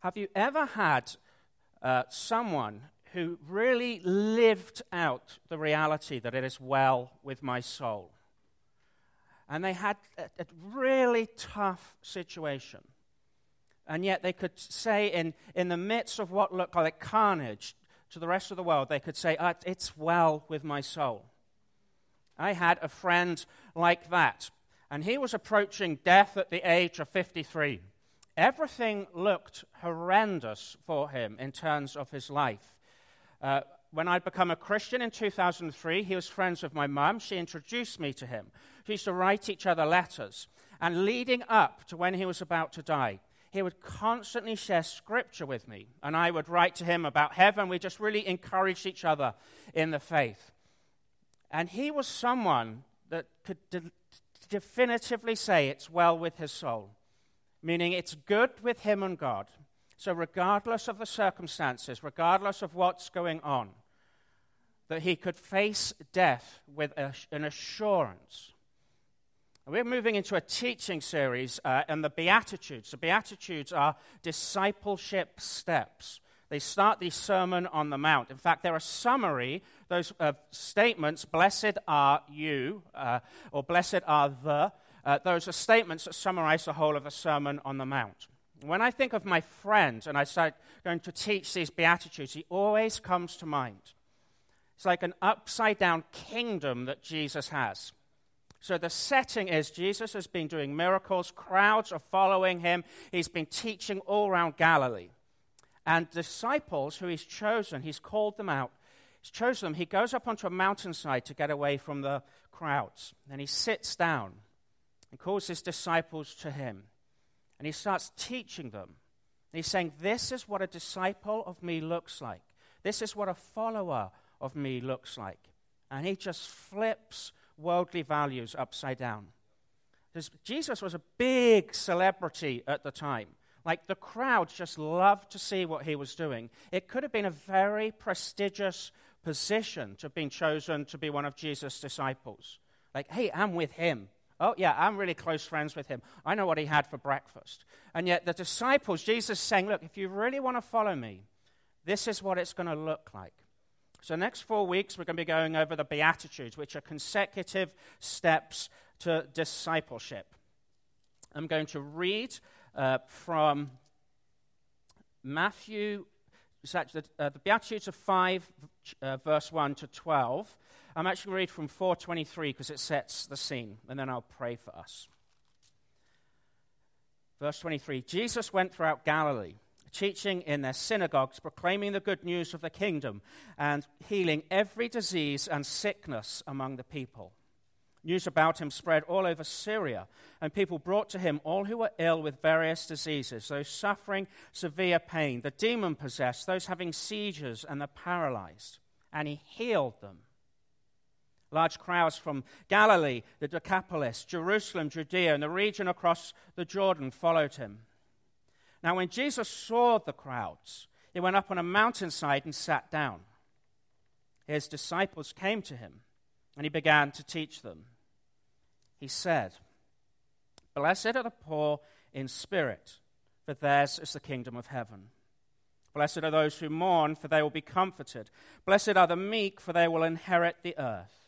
Have you ever had uh, someone who really lived out the reality that it is well with my soul? And they had a, a really tough situation. And yet they could say, in, in the midst of what looked like carnage to the rest of the world, they could say, oh, It's well with my soul. I had a friend like that, and he was approaching death at the age of 53. Everything looked horrendous for him in terms of his life. Uh, when I'd become a Christian in 2003, he was friends with my mum. She introduced me to him. We used to write each other letters. And leading up to when he was about to die, he would constantly share scripture with me. And I would write to him about heaven. We just really encouraged each other in the faith. And he was someone that could de- definitively say it's well with his soul, meaning it's good with him and God. So, regardless of the circumstances, regardless of what's going on, that he could face death with a, an assurance. We're moving into a teaching series uh, in the Beatitudes. The Beatitudes are discipleship steps. They start the Sermon on the Mount. In fact, they're a summary, those uh, statements, blessed are you, uh, or blessed are the, uh, those are statements that summarize the whole of the Sermon on the Mount. When I think of my friend and I start going to teach these Beatitudes, he always comes to mind. It's like an upside down kingdom that Jesus has. So the setting is Jesus has been doing miracles, crowds are following him, he's been teaching all around Galilee. And disciples who he's chosen, he's called them out. He's chosen them. He goes up onto a mountainside to get away from the crowds. And he sits down and calls his disciples to him. And he starts teaching them. And he's saying, This is what a disciple of me looks like. This is what a follower of me looks like. And he just flips worldly values upside down. Because Jesus was a big celebrity at the time. Like the crowd just loved to see what he was doing. It could have been a very prestigious position to have been chosen to be one of Jesus' disciples. Like, hey, I'm with him. Oh, yeah, I'm really close friends with him. I know what he had for breakfast. And yet, the disciples, Jesus saying, Look, if you really want to follow me, this is what it's going to look like. So, next four weeks, we're going to be going over the Beatitudes, which are consecutive steps to discipleship. I'm going to read uh, from Matthew, the, uh, the Beatitudes of 5, uh, verse 1 to 12. I'm actually going to read from 423 because it sets the scene, and then I'll pray for us. Verse 23 Jesus went throughout Galilee, teaching in their synagogues, proclaiming the good news of the kingdom, and healing every disease and sickness among the people. News about him spread all over Syria, and people brought to him all who were ill with various diseases, those suffering severe pain, the demon possessed, those having seizures, and the paralyzed. And he healed them. Large crowds from Galilee, the Decapolis, Jerusalem, Judea, and the region across the Jordan followed him. Now, when Jesus saw the crowds, he went up on a mountainside and sat down. His disciples came to him and he began to teach them. He said, Blessed are the poor in spirit, for theirs is the kingdom of heaven. Blessed are those who mourn, for they will be comforted. Blessed are the meek, for they will inherit the earth.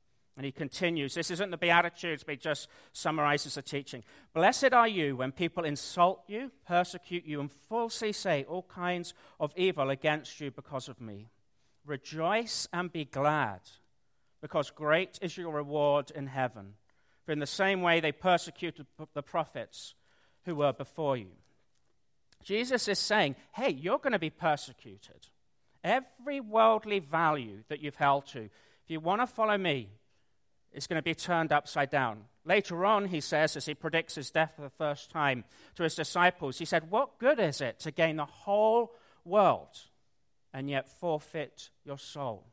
And he continues. This isn't the Beatitudes, but he just summarizes the teaching. Blessed are you when people insult you, persecute you, and falsely say all kinds of evil against you because of me. Rejoice and be glad, because great is your reward in heaven. For in the same way they persecuted the prophets who were before you. Jesus is saying, hey, you're going to be persecuted. Every worldly value that you've held to, if you want to follow me, is going to be turned upside down. Later on, he says, as he predicts his death for the first time to his disciples, he said, What good is it to gain the whole world and yet forfeit your soul?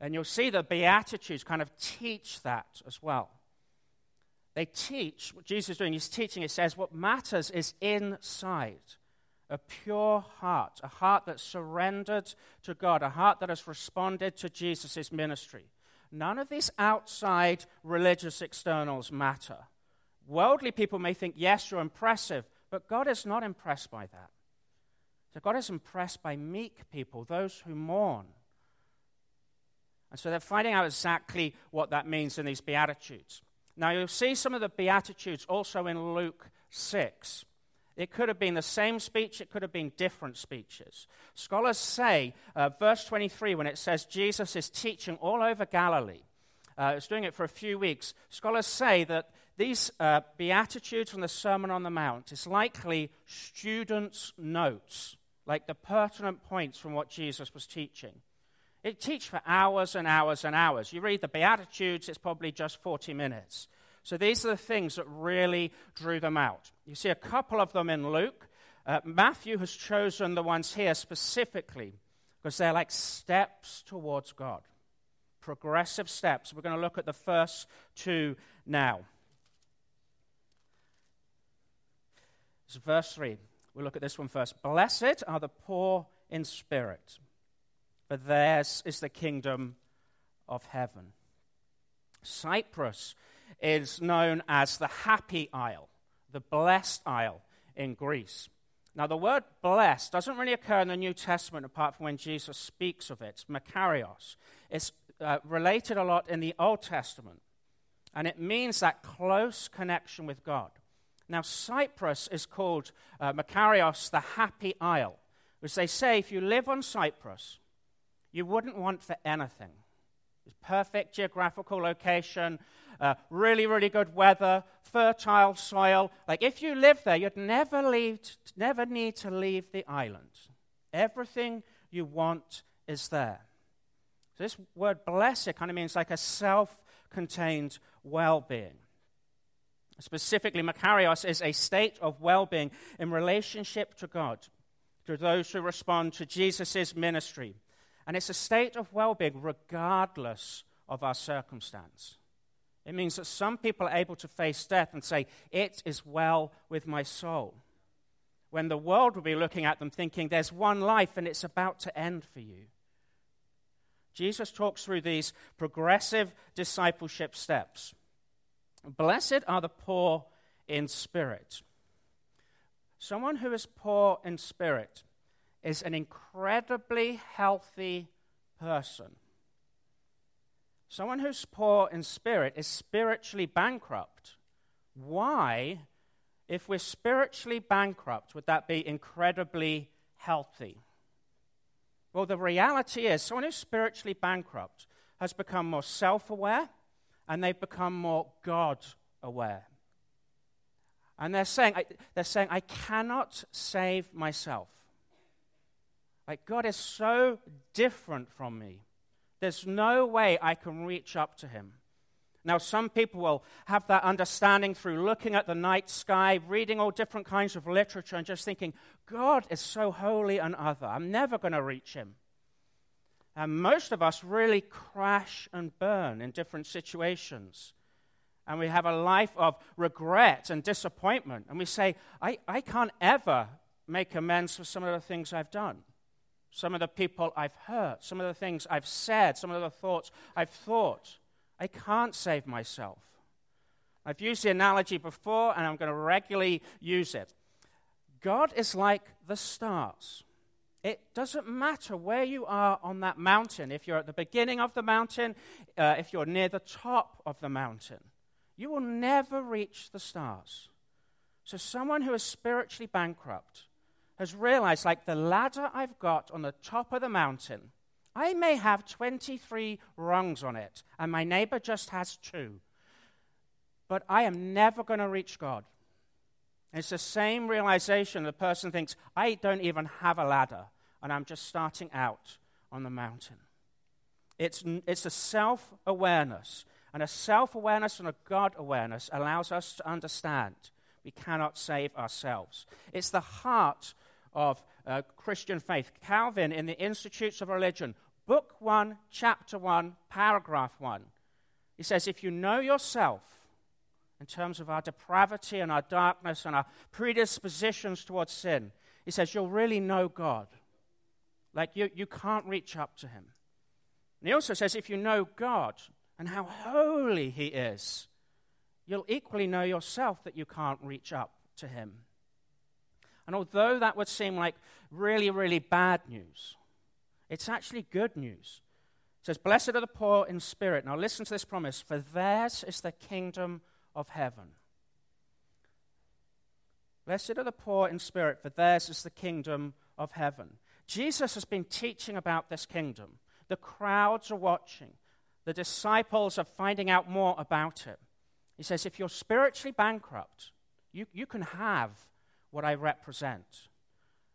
And you'll see the Beatitudes kind of teach that as well. They teach what Jesus is doing. He's teaching, it says, what matters is inside a pure heart, a heart that's surrendered to God, a heart that has responded to Jesus' ministry. None of these outside religious externals matter. Worldly people may think, yes, you're impressive, but God is not impressed by that. So God is impressed by meek people, those who mourn. And so they're finding out exactly what that means in these Beatitudes. Now, you'll see some of the Beatitudes also in Luke 6. It could have been the same speech, it could have been different speeches. Scholars say, uh, verse 23, when it says Jesus is teaching all over Galilee, uh, it's doing it for a few weeks. Scholars say that these uh, Beatitudes from the Sermon on the Mount is likely students' notes, like the pertinent points from what Jesus was teaching. It teach for hours and hours and hours. You read the Beatitudes, it's probably just 40 minutes. So these are the things that really drew them out. You see a couple of them in Luke. Uh, Matthew has chosen the ones here specifically because they're like steps towards God, progressive steps. We're going to look at the first two now. It's verse 3. We'll look at this one first. Blessed are the poor in spirit, for theirs is the kingdom of heaven. Cyprus is known as the Happy Isle, the Blessed Isle in Greece. Now, the word blessed doesn't really occur in the New Testament apart from when Jesus speaks of it. Makarios. It's uh, related a lot in the Old Testament, and it means that close connection with God. Now, Cyprus is called uh, Makarios, the Happy Isle, which they say if you live on Cyprus, you wouldn't want for anything. It's perfect geographical location, uh, really, really good weather, fertile soil. Like if you live there, you'd never, leave, never need to leave the island. Everything you want is there. So this word blessed kind of means like a self contained well being. Specifically, Makarios is a state of well being in relationship to God, to those who respond to Jesus' ministry. And it's a state of well being regardless of our circumstance. It means that some people are able to face death and say, It is well with my soul. When the world will be looking at them thinking, There's one life and it's about to end for you. Jesus talks through these progressive discipleship steps. Blessed are the poor in spirit. Someone who is poor in spirit is an incredibly healthy person. Someone who's poor in spirit is spiritually bankrupt. Why, if we're spiritually bankrupt, would that be incredibly healthy? Well, the reality is, someone who's spiritually bankrupt has become more self aware and they've become more God aware. And they're saying, they're saying, I cannot save myself. Like, God is so different from me. There's no way I can reach up to him. Now, some people will have that understanding through looking at the night sky, reading all different kinds of literature, and just thinking, God is so holy and other. I'm never going to reach him. And most of us really crash and burn in different situations. And we have a life of regret and disappointment. And we say, I, I can't ever make amends for some of the things I've done some of the people I've hurt, some of the things I've said, some of the thoughts I've thought. I can't save myself. I've used the analogy before, and I'm going to regularly use it. God is like the stars. It doesn't matter where you are on that mountain, if you're at the beginning of the mountain, uh, if you're near the top of the mountain, you will never reach the stars. So, someone who is spiritually bankrupt has realized like the ladder I've got on the top of the mountain, I may have 23 rungs on it, and my neighbor just has two. But I am never going to reach God. It's the same realization the person thinks, I don't even have a ladder, and I'm just starting out on the mountain. It's, it's a self awareness. And a self awareness and a God awareness allows us to understand we cannot save ourselves. It's the heart of uh, Christian faith. Calvin, in the Institutes of Religion, book 1, chapter 1, paragraph 1. He says, If you know yourself, in terms of our depravity and our darkness and our predispositions towards sin, he says, you'll really know God. Like you, you can't reach up to him. And he also says, if you know God and how holy he is, you'll equally know yourself that you can't reach up to him. And although that would seem like really, really bad news, it's actually good news. It says, Blessed are the poor in spirit. Now listen to this promise for theirs is the kingdom of heaven. Blessed are the poor in spirit, for theirs is the kingdom of heaven. Jesus has been teaching about this kingdom. The crowds are watching. The disciples are finding out more about it. He says, if you're spiritually bankrupt, you, you can have what I represent.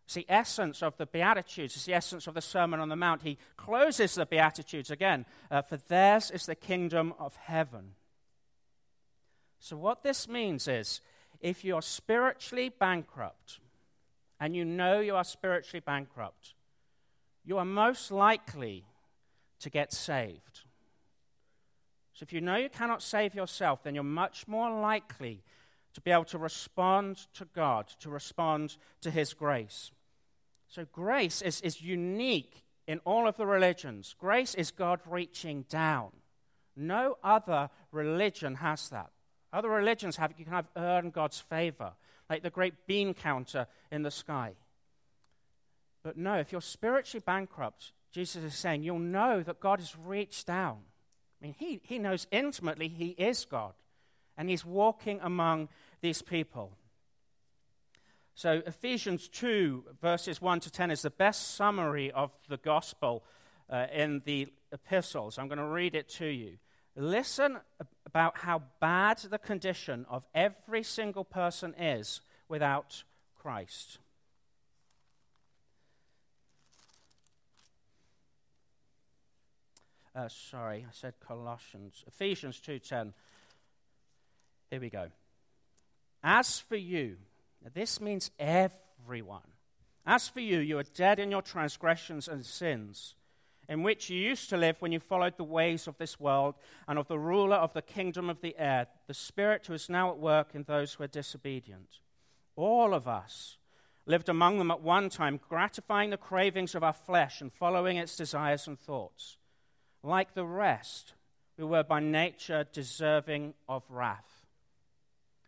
It's the essence of the Beatitudes. It's the essence of the Sermon on the Mount. He closes the Beatitudes again. Uh, For theirs is the kingdom of heaven. So, what this means is if you're spiritually bankrupt, and you know you are spiritually bankrupt, you are most likely to get saved. So, if you know you cannot save yourself, then you're much more likely to be able to respond to God, to respond to His grace. So, grace is, is unique in all of the religions. Grace is God reaching down. No other religion has that. Other religions have you can have earned God's favor, like the great bean counter in the sky. But no, if you're spiritually bankrupt, Jesus is saying you'll know that God has reached down. I mean, he, he knows intimately he is God, and he's walking among these people. So, Ephesians 2, verses 1 to 10, is the best summary of the gospel uh, in the epistles. I'm going to read it to you. Listen about how bad the condition of every single person is without Christ. Uh, sorry, I said Colossians. Ephesians 2:10. Here we go. As for you, this means everyone. As for you, you are dead in your transgressions and sins in which you used to live when you followed the ways of this world and of the ruler of the kingdom of the air, the Spirit who is now at work in those who are disobedient. All of us lived among them at one time, gratifying the cravings of our flesh and following its desires and thoughts. Like the rest, we were by nature deserving of wrath.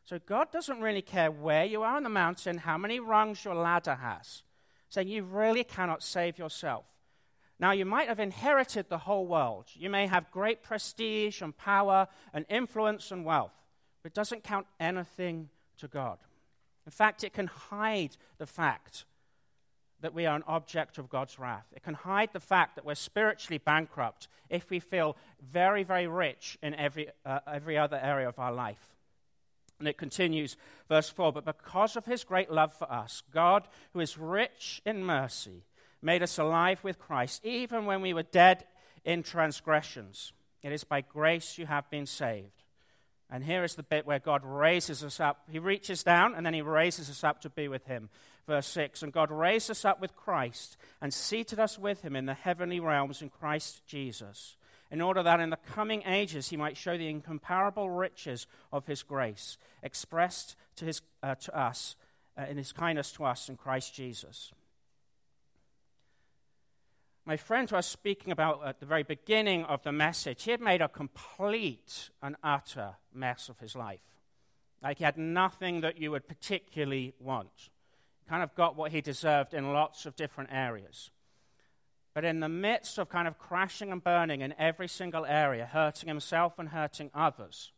So God doesn't really care where you are on the mountain, how many rungs your ladder has, saying you really cannot save yourself. Now, you might have inherited the whole world. You may have great prestige and power and influence and wealth, but it doesn't count anything to God. In fact, it can hide the fact that we are an object of God's wrath. It can hide the fact that we're spiritually bankrupt if we feel very, very rich in every, uh, every other area of our life. And it continues, verse 4 But because of his great love for us, God, who is rich in mercy, made us alive with Christ, even when we were dead in transgressions. It is by grace you have been saved. And here is the bit where God raises us up. He reaches down and then he raises us up to be with him. Verse 6 And God raised us up with Christ and seated us with him in the heavenly realms in Christ Jesus, in order that in the coming ages he might show the incomparable riches of his grace, expressed to, his, uh, to us uh, in his kindness to us in Christ Jesus. My friend who I was speaking about at the very beginning of the message, he had made a complete and utter mess of his life. Like he had nothing that you would particularly want. Kind of got what he deserved in lots of different areas. But in the midst of kind of crashing and burning in every single area, hurting himself and hurting others,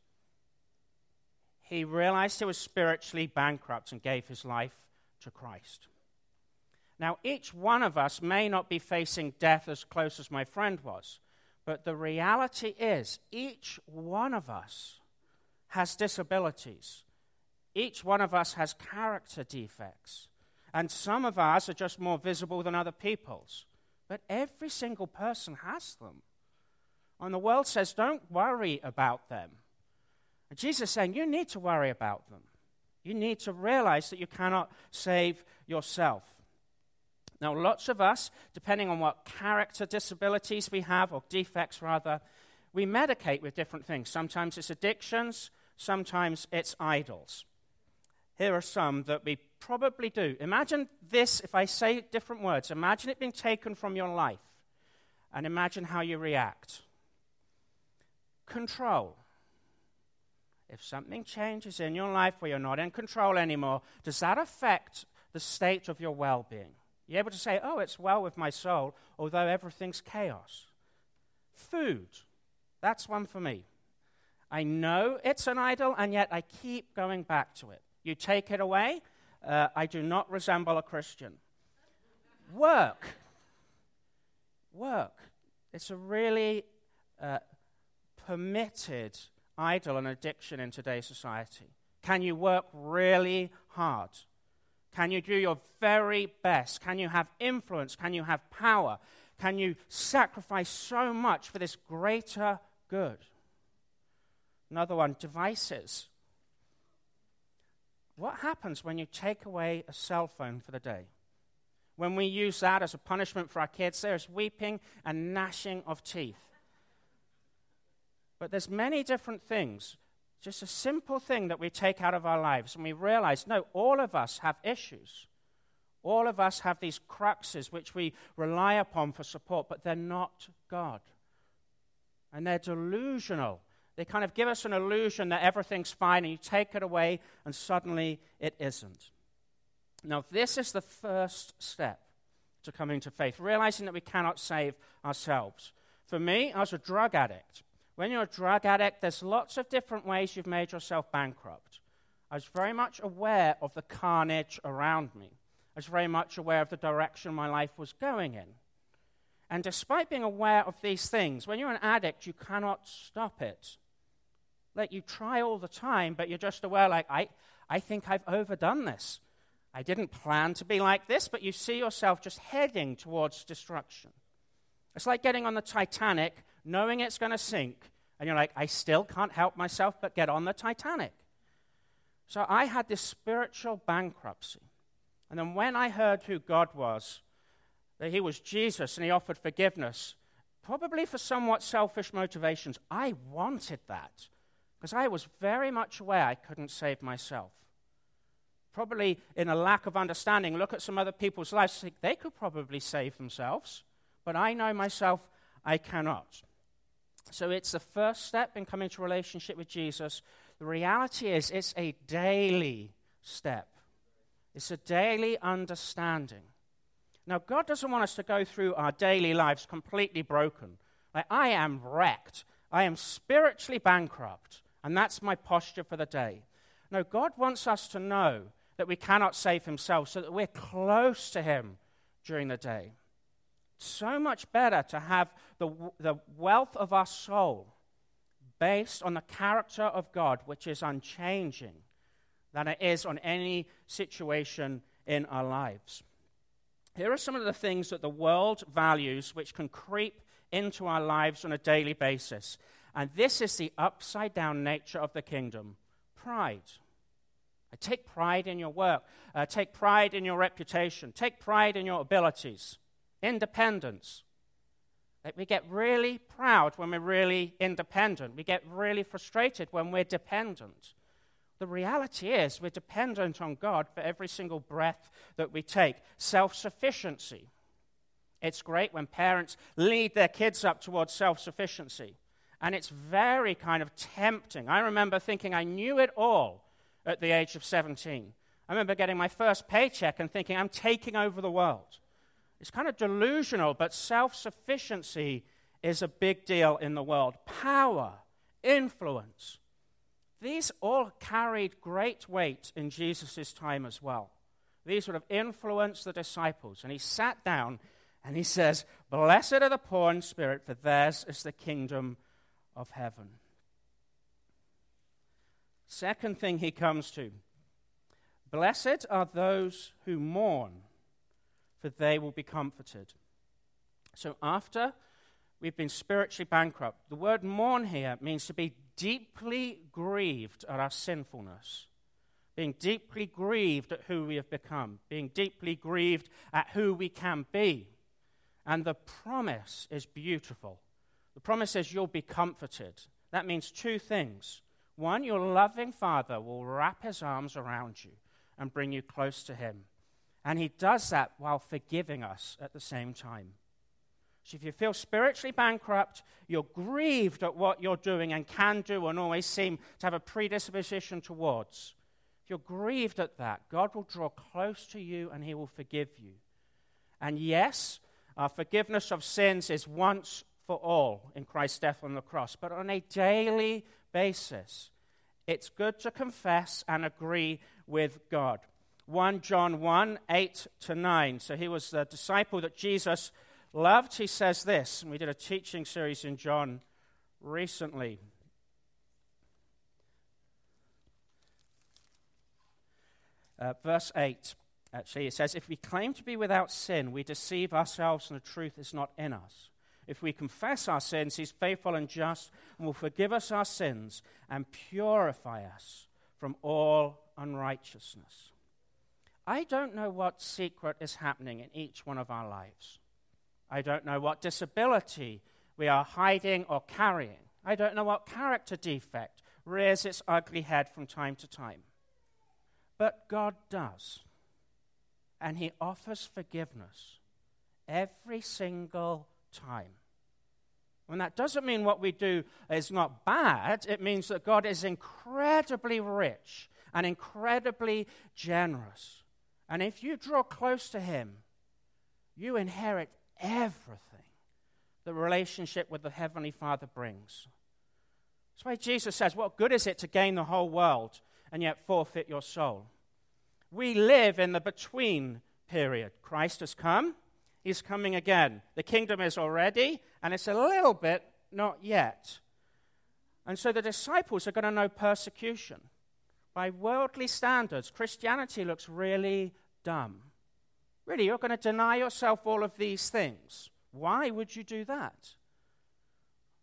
he realized he was spiritually bankrupt and gave his life to Christ. Now, each one of us may not be facing death as close as my friend was, but the reality is, each one of us has disabilities. Each one of us has character defects. And some of us are just more visible than other people's. But every single person has them. And the world says, don't worry about them. And Jesus is saying, you need to worry about them. You need to realize that you cannot save yourself. Now, lots of us, depending on what character disabilities we have, or defects rather, we medicate with different things. Sometimes it's addictions, sometimes it's idols. Here are some that we probably do. Imagine this, if I say different words, imagine it being taken from your life, and imagine how you react. Control. If something changes in your life where you're not in control anymore, does that affect the state of your well being? You're able to say, oh, it's well with my soul, although everything's chaos. Food. That's one for me. I know it's an idol, and yet I keep going back to it. You take it away, uh, I do not resemble a Christian. Work. Work. It's a really uh, permitted idol and addiction in today's society. Can you work really hard? Can you do your very best? Can you have influence? Can you have power? Can you sacrifice so much for this greater good? Another one devices. What happens when you take away a cell phone for the day? When we use that as a punishment for our kids, there's weeping and gnashing of teeth. But there's many different things. Just a simple thing that we take out of our lives and we realize no, all of us have issues. All of us have these cruxes which we rely upon for support, but they're not God. And they're delusional. They kind of give us an illusion that everything's fine, and you take it away, and suddenly it isn't. Now, this is the first step to coming to faith, realizing that we cannot save ourselves. For me, I was a drug addict. When you're a drug addict, there's lots of different ways you've made yourself bankrupt. I was very much aware of the carnage around me. I was very much aware of the direction my life was going in. And despite being aware of these things, when you're an addict, you cannot stop it. Like you try all the time, but you're just aware, like, I, I think I've overdone this. I didn't plan to be like this, but you see yourself just heading towards destruction. It's like getting on the Titanic knowing it's going to sink, and you're like, I still can't help myself but get on the Titanic. So I had this spiritual bankruptcy. And then when I heard who God was, that He was Jesus and He offered forgiveness, probably for somewhat selfish motivations, I wanted that because I was very much aware I couldn't save myself. Probably in a lack of understanding, look at some other people's lives, think they could probably save themselves, but I know myself I cannot. So it's the first step in coming to relationship with Jesus. The reality is, it's a daily step, it's a daily understanding. Now, God doesn't want us to go through our daily lives completely broken. Like, I am wrecked, I am spiritually bankrupt, and that's my posture for the day. No, God wants us to know that we cannot save Himself so that we're close to Him during the day It's so much better to have the, the wealth of our soul based on the character of God, which is unchanging, than it is on any situation in our lives. Here are some of the things that the world values which can creep into our lives on a daily basis. And this is the upside down nature of the kingdom pride. I take pride in your work, uh, take pride in your reputation, take pride in your abilities independence. we get really proud when we're really independent. We get really frustrated when we're dependent. The reality is, we're dependent on God for every single breath that we take. Self sufficiency. It's great when parents lead their kids up towards self sufficiency. And it's very kind of tempting. I remember thinking I knew it all at the age of 17. I remember getting my first paycheck and thinking, I'm taking over the world. It's kind of delusional, but self sufficiency is a big deal in the world. Power, influence. These all carried great weight in Jesus' time as well. These would have influenced the disciples. And he sat down and he says, Blessed are the poor in spirit, for theirs is the kingdom of heaven. Second thing he comes to Blessed are those who mourn, for they will be comforted. So after we've been spiritually bankrupt, the word mourn here means to be deeply grieved at our sinfulness. being deeply grieved at who we have become, being deeply grieved at who we can be. And the promise is beautiful. The promise is you'll be comforted. That means two things. One, your loving Father will wrap his arms around you and bring you close to him. And he does that while forgiving us at the same time. So if you feel spiritually bankrupt, you're grieved at what you're doing and can do and always seem to have a predisposition towards, if you're grieved at that, God will draw close to you and he will forgive you. And yes, our forgiveness of sins is once for all in Christ's death on the cross, but on a daily basis, it's good to confess and agree with God. 1 John 1 8 to 9. So he was the disciple that Jesus loved. He says this, and we did a teaching series in John recently. Uh, verse 8, actually, it says, If we claim to be without sin, we deceive ourselves and the truth is not in us. If we confess our sins, he's faithful and just and will forgive us our sins and purify us from all unrighteousness. I don't know what secret is happening in each one of our lives. I don't know what disability we are hiding or carrying. I don't know what character defect rears its ugly head from time to time. But God does. And He offers forgiveness every single time. And that doesn't mean what we do is not bad, it means that God is incredibly rich and incredibly generous. And if you draw close to Him, you inherit everything the relationship with the Heavenly Father brings. That's why Jesus says, What good is it to gain the whole world and yet forfeit your soul? We live in the between period. Christ has come, He's coming again. The kingdom is already, and it's a little bit not yet. And so the disciples are going to know persecution. By worldly standards, Christianity looks really dumb. Really, you're going to deny yourself all of these things. Why would you do that?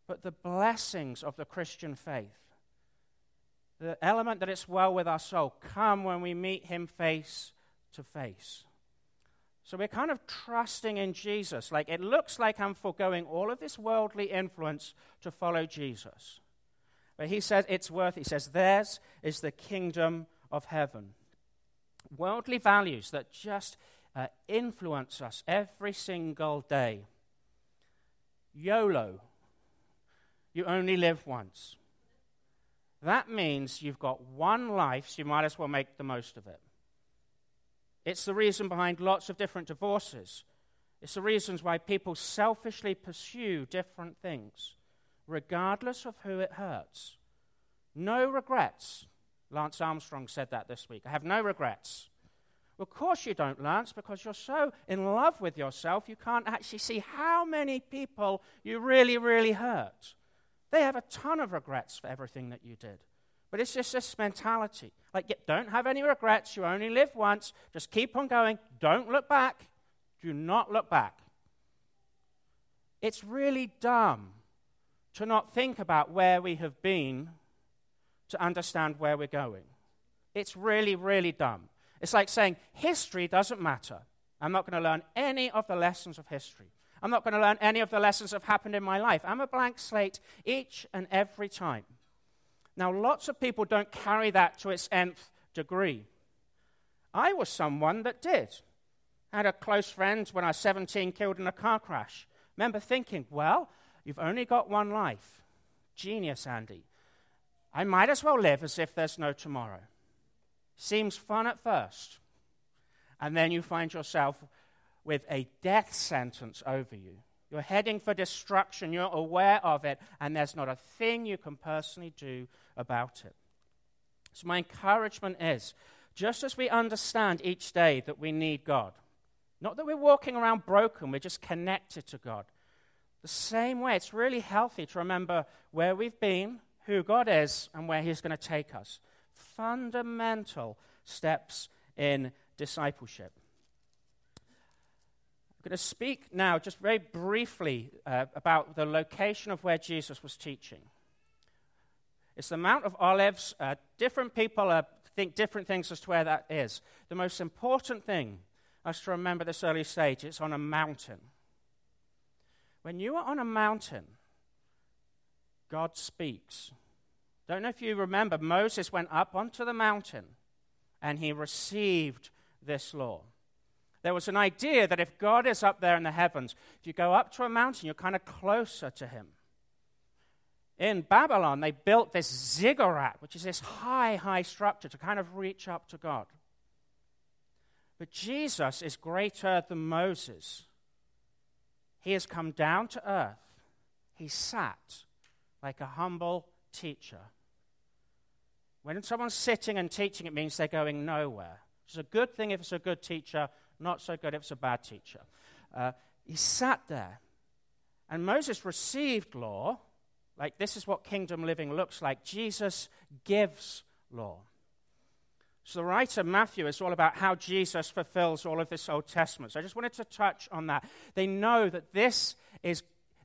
But the blessings of the Christian faith, the element that it's well with our soul, come when we meet Him face to face. So we're kind of trusting in Jesus. Like it looks like I'm foregoing all of this worldly influence to follow Jesus. But he says it's worth, he says, theirs is the kingdom of heaven. Worldly values that just uh, influence us every single day. YOLO, you only live once. That means you've got one life, so you might as well make the most of it. It's the reason behind lots of different divorces. It's the reasons why people selfishly pursue different things, regardless of who it hurts. No regrets. Lance Armstrong said that this week. I have no regrets. Of course you don't, Lance, because you're so in love with yourself, you can't actually see how many people you really, really hurt. They have a ton of regrets for everything that you did. But it's just this mentality. Like, don't have any regrets. You only live once. Just keep on going. Don't look back. Do not look back. It's really dumb to not think about where we have been to understand where we're going. It's really, really dumb. It's like saying history doesn't matter. I'm not going to learn any of the lessons of history. I'm not going to learn any of the lessons that have happened in my life. I'm a blank slate each and every time. Now, lots of people don't carry that to its nth degree. I was someone that did. I had a close friend when I was 17 killed in a car crash. Remember thinking, well, you've only got one life. Genius, Andy. I might as well live as if there's no tomorrow. Seems fun at first. And then you find yourself with a death sentence over you. You're heading for destruction. You're aware of it, and there's not a thing you can personally do about it. So, my encouragement is just as we understand each day that we need God, not that we're walking around broken, we're just connected to God. The same way, it's really healthy to remember where we've been, who God is, and where He's going to take us. Fundamental steps in discipleship. Going to speak now, just very briefly, uh, about the location of where Jesus was teaching. It's the Mount of Olives. Uh, different people are think different things as to where that is. The most important thing is to remember this early stage it's on a mountain. When you are on a mountain, God speaks. Don't know if you remember, Moses went up onto the mountain and he received this law. There was an idea that if God is up there in the heavens, if you go up to a mountain, you're kind of closer to him. In Babylon, they built this ziggurat, which is this high, high structure to kind of reach up to God. But Jesus is greater than Moses. He has come down to earth. He sat like a humble teacher. When someone's sitting and teaching, it means they're going nowhere. It's a good thing if it's a good teacher, not so good if it's a bad teacher. Uh, he sat there. And Moses received law. Like, this is what kingdom living looks like. Jesus gives law. So, the writer Matthew is all about how Jesus fulfills all of this Old Testament. So, I just wanted to touch on that. They know that this, is,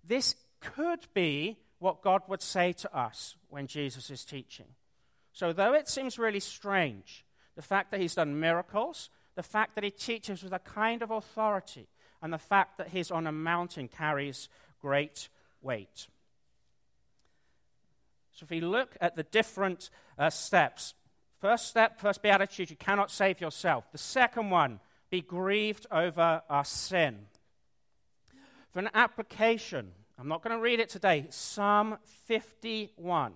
this could be what God would say to us when Jesus is teaching. So, though it seems really strange, the fact that he's done miracles, the fact that he teaches with a kind of authority, and the fact that he's on a mountain carries great weight. So, if we look at the different uh, steps, First step, first beatitude, you cannot save yourself. The second one, be grieved over our sin. For an application, I'm not going to read it today, Psalm 51.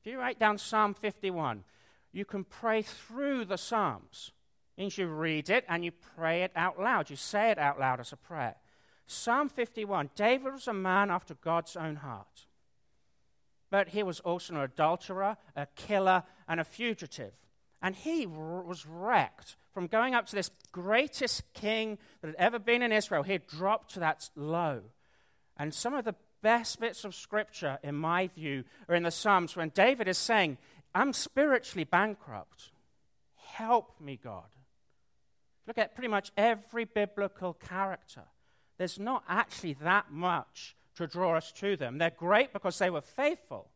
If you write down Psalm 51, you can pray through the Psalms. Means you read it and you pray it out loud. You say it out loud as a prayer. Psalm 51 David was a man after God's own heart but he was also an adulterer, a killer, and a fugitive. And he was wrecked from going up to this greatest king that had ever been in Israel. He had dropped to that low. And some of the best bits of scripture, in my view, are in the Psalms when David is saying, I'm spiritually bankrupt. Help me, God. Look at pretty much every biblical character. There's not actually that much to draw us to them. They're great because they were faithful,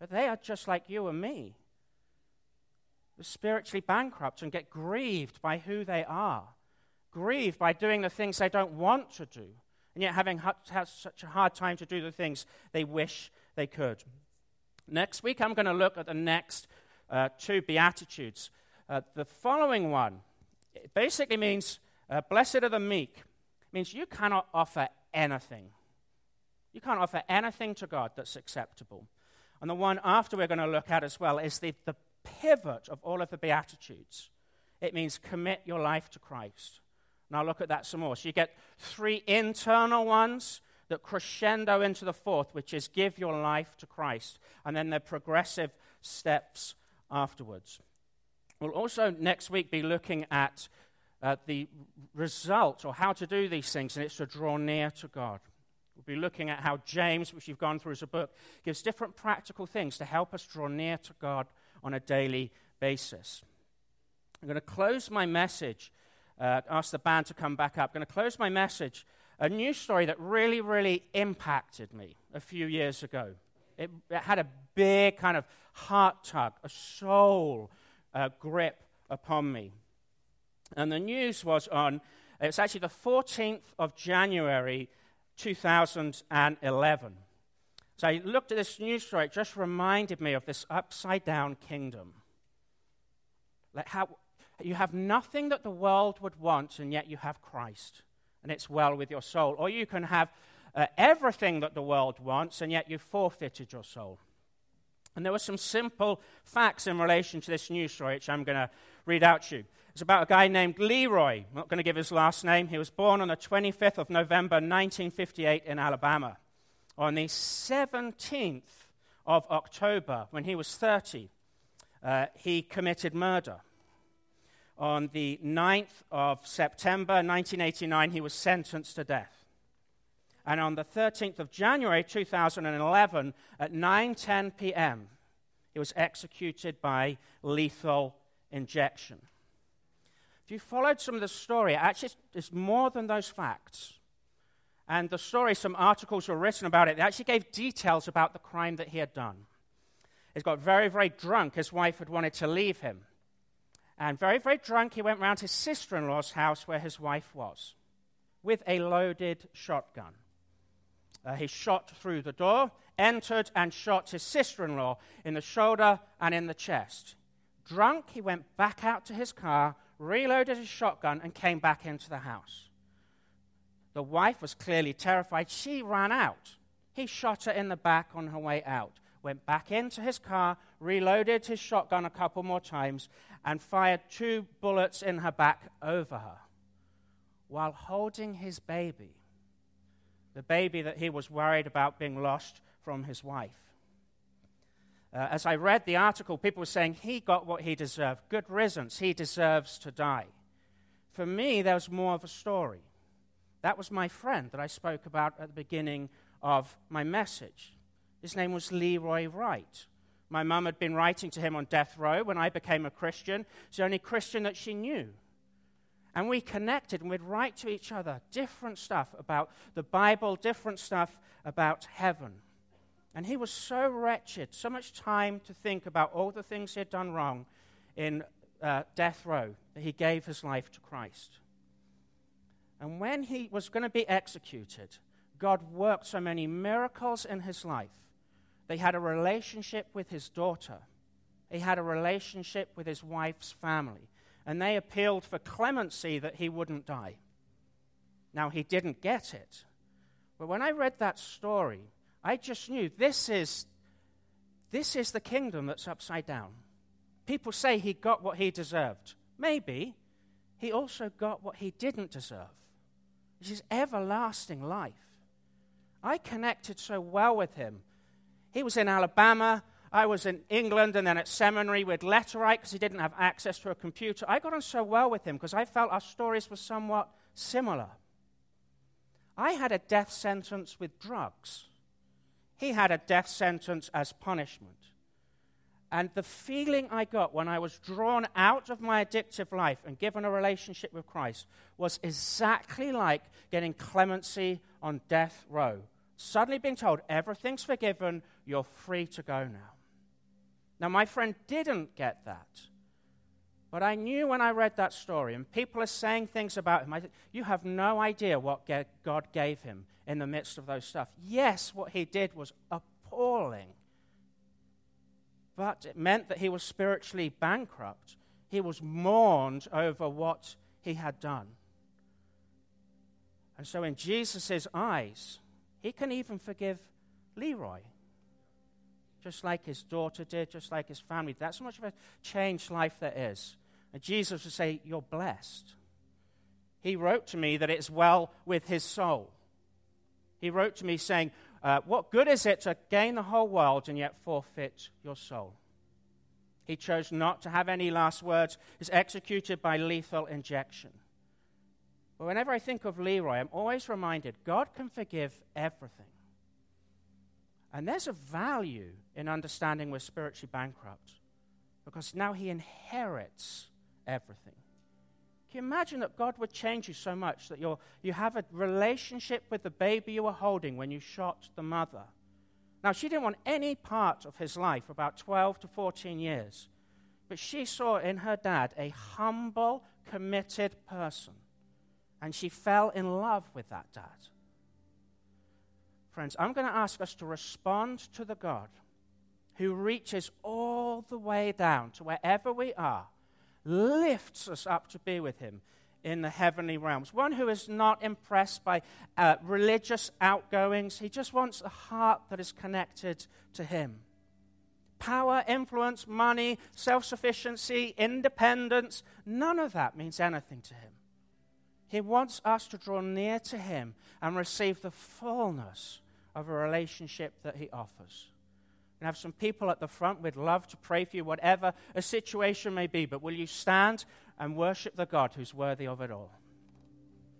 but they are just like you and me. They're spiritually bankrupt and get grieved by who they are, grieved by doing the things they don't want to do, and yet having such a hard time to do the things they wish they could. Next week, I'm going to look at the next uh, two Beatitudes. Uh, the following one basically means, uh, Blessed are the meek, it means you cannot offer anything you can't offer anything to God that's acceptable. And the one after we're going to look at as well is the, the pivot of all of the Beatitudes. It means commit your life to Christ. And I'll look at that some more. So you get three internal ones that crescendo into the fourth, which is give your life to Christ. And then the progressive steps afterwards. We'll also next week be looking at uh, the result or how to do these things, and it's to draw near to God. We'll be looking at how James, which you've gone through as a book, gives different practical things to help us draw near to God on a daily basis. I'm going to close my message, uh, ask the band to come back up. I'm going to close my message, a news story that really, really impacted me a few years ago. It, it had a big kind of heart tug, a soul uh, grip upon me. And the news was on, it's actually the 14th of January 2011. So I looked at this news story, it just reminded me of this upside down kingdom. Like how you have nothing that the world would want, and yet you have Christ, and it's well with your soul. Or you can have uh, everything that the world wants, and yet you've forfeited your soul. And there were some simple facts in relation to this news story, which I'm going to read out to you. It's about a guy named Leroy. I'm not going to give his last name. He was born on the 25th of November 1958 in Alabama. On the 17th of October, when he was 30, uh, he committed murder. On the 9th of September 1989, he was sentenced to death. And on the 13th of January 2011, at 9:10 p.m., he was executed by lethal injection. If you followed some of the story, actually, it's more than those facts. And the story, some articles were written about it. They actually gave details about the crime that he had done. He got very, very drunk. His wife had wanted to leave him. And very, very drunk, he went round his sister in law's house where his wife was with a loaded shotgun. Uh, he shot through the door, entered, and shot his sister in law in the shoulder and in the chest. Drunk, he went back out to his car, reloaded his shotgun, and came back into the house. The wife was clearly terrified. She ran out. He shot her in the back on her way out, went back into his car, reloaded his shotgun a couple more times, and fired two bullets in her back over her while holding his baby the baby that he was worried about being lost from his wife. Uh, as I read the article, people were saying he got what he deserved. Good riddance. He deserves to die. For me, there was more of a story. That was my friend that I spoke about at the beginning of my message. His name was Leroy Wright. My mum had been writing to him on death row when I became a Christian. It's the only Christian that she knew. And we connected and we'd write to each other different stuff about the Bible, different stuff about heaven. And he was so wretched, so much time to think about all the things he had done wrong in uh, death row that he gave his life to Christ. And when he was going to be executed, God worked so many miracles in his life. They had a relationship with his daughter, he had a relationship with his wife's family and they appealed for clemency that he wouldn't die. Now, he didn't get it. But when I read that story, I just knew this is, this is the kingdom that's upside down. People say he got what he deserved. Maybe he also got what he didn't deserve, which is everlasting life. I connected so well with him. He was in Alabama. I was in England and then at seminary with Letterite because he didn't have access to a computer. I got on so well with him because I felt our stories were somewhat similar. I had a death sentence with drugs. He had a death sentence as punishment. And the feeling I got when I was drawn out of my addictive life and given a relationship with Christ was exactly like getting clemency on death row. Suddenly being told, everything's forgiven, you're free to go now. Now, my friend didn't get that. But I knew when I read that story, and people are saying things about him, I said, You have no idea what God gave him in the midst of those stuff. Yes, what he did was appalling. But it meant that he was spiritually bankrupt. He was mourned over what he had done. And so, in Jesus' eyes, he can even forgive Leroy just like his daughter did, just like his family. That's how much of a changed life there is. And Jesus would say, You're blessed. He wrote to me that it's well with his soul. He wrote to me saying, uh, What good is it to gain the whole world and yet forfeit your soul? He chose not to have any last words. He's executed by lethal injection. But whenever I think of Leroy, I'm always reminded God can forgive everything. And there's a value in understanding we're spiritually bankrupt because now he inherits everything. Can you imagine that God would change you so much that you you have a relationship with the baby you were holding when you shot the mother? Now, she didn't want any part of his life about 12 to 14 years, but she saw in her dad a humble, committed person, and she fell in love with that dad. Friends, I'm going to ask us to respond to the God who reaches all the way down to wherever we are, lifts us up to be with him in the heavenly realms. One who is not impressed by uh, religious outgoings, he just wants a heart that is connected to him. Power, influence, money, self sufficiency, independence, none of that means anything to him. He wants us to draw near to him and receive the fullness of a relationship that He offers. And have some people at the front. We'd love to pray for you, whatever a situation may be. But will you stand and worship the God who's worthy of it all?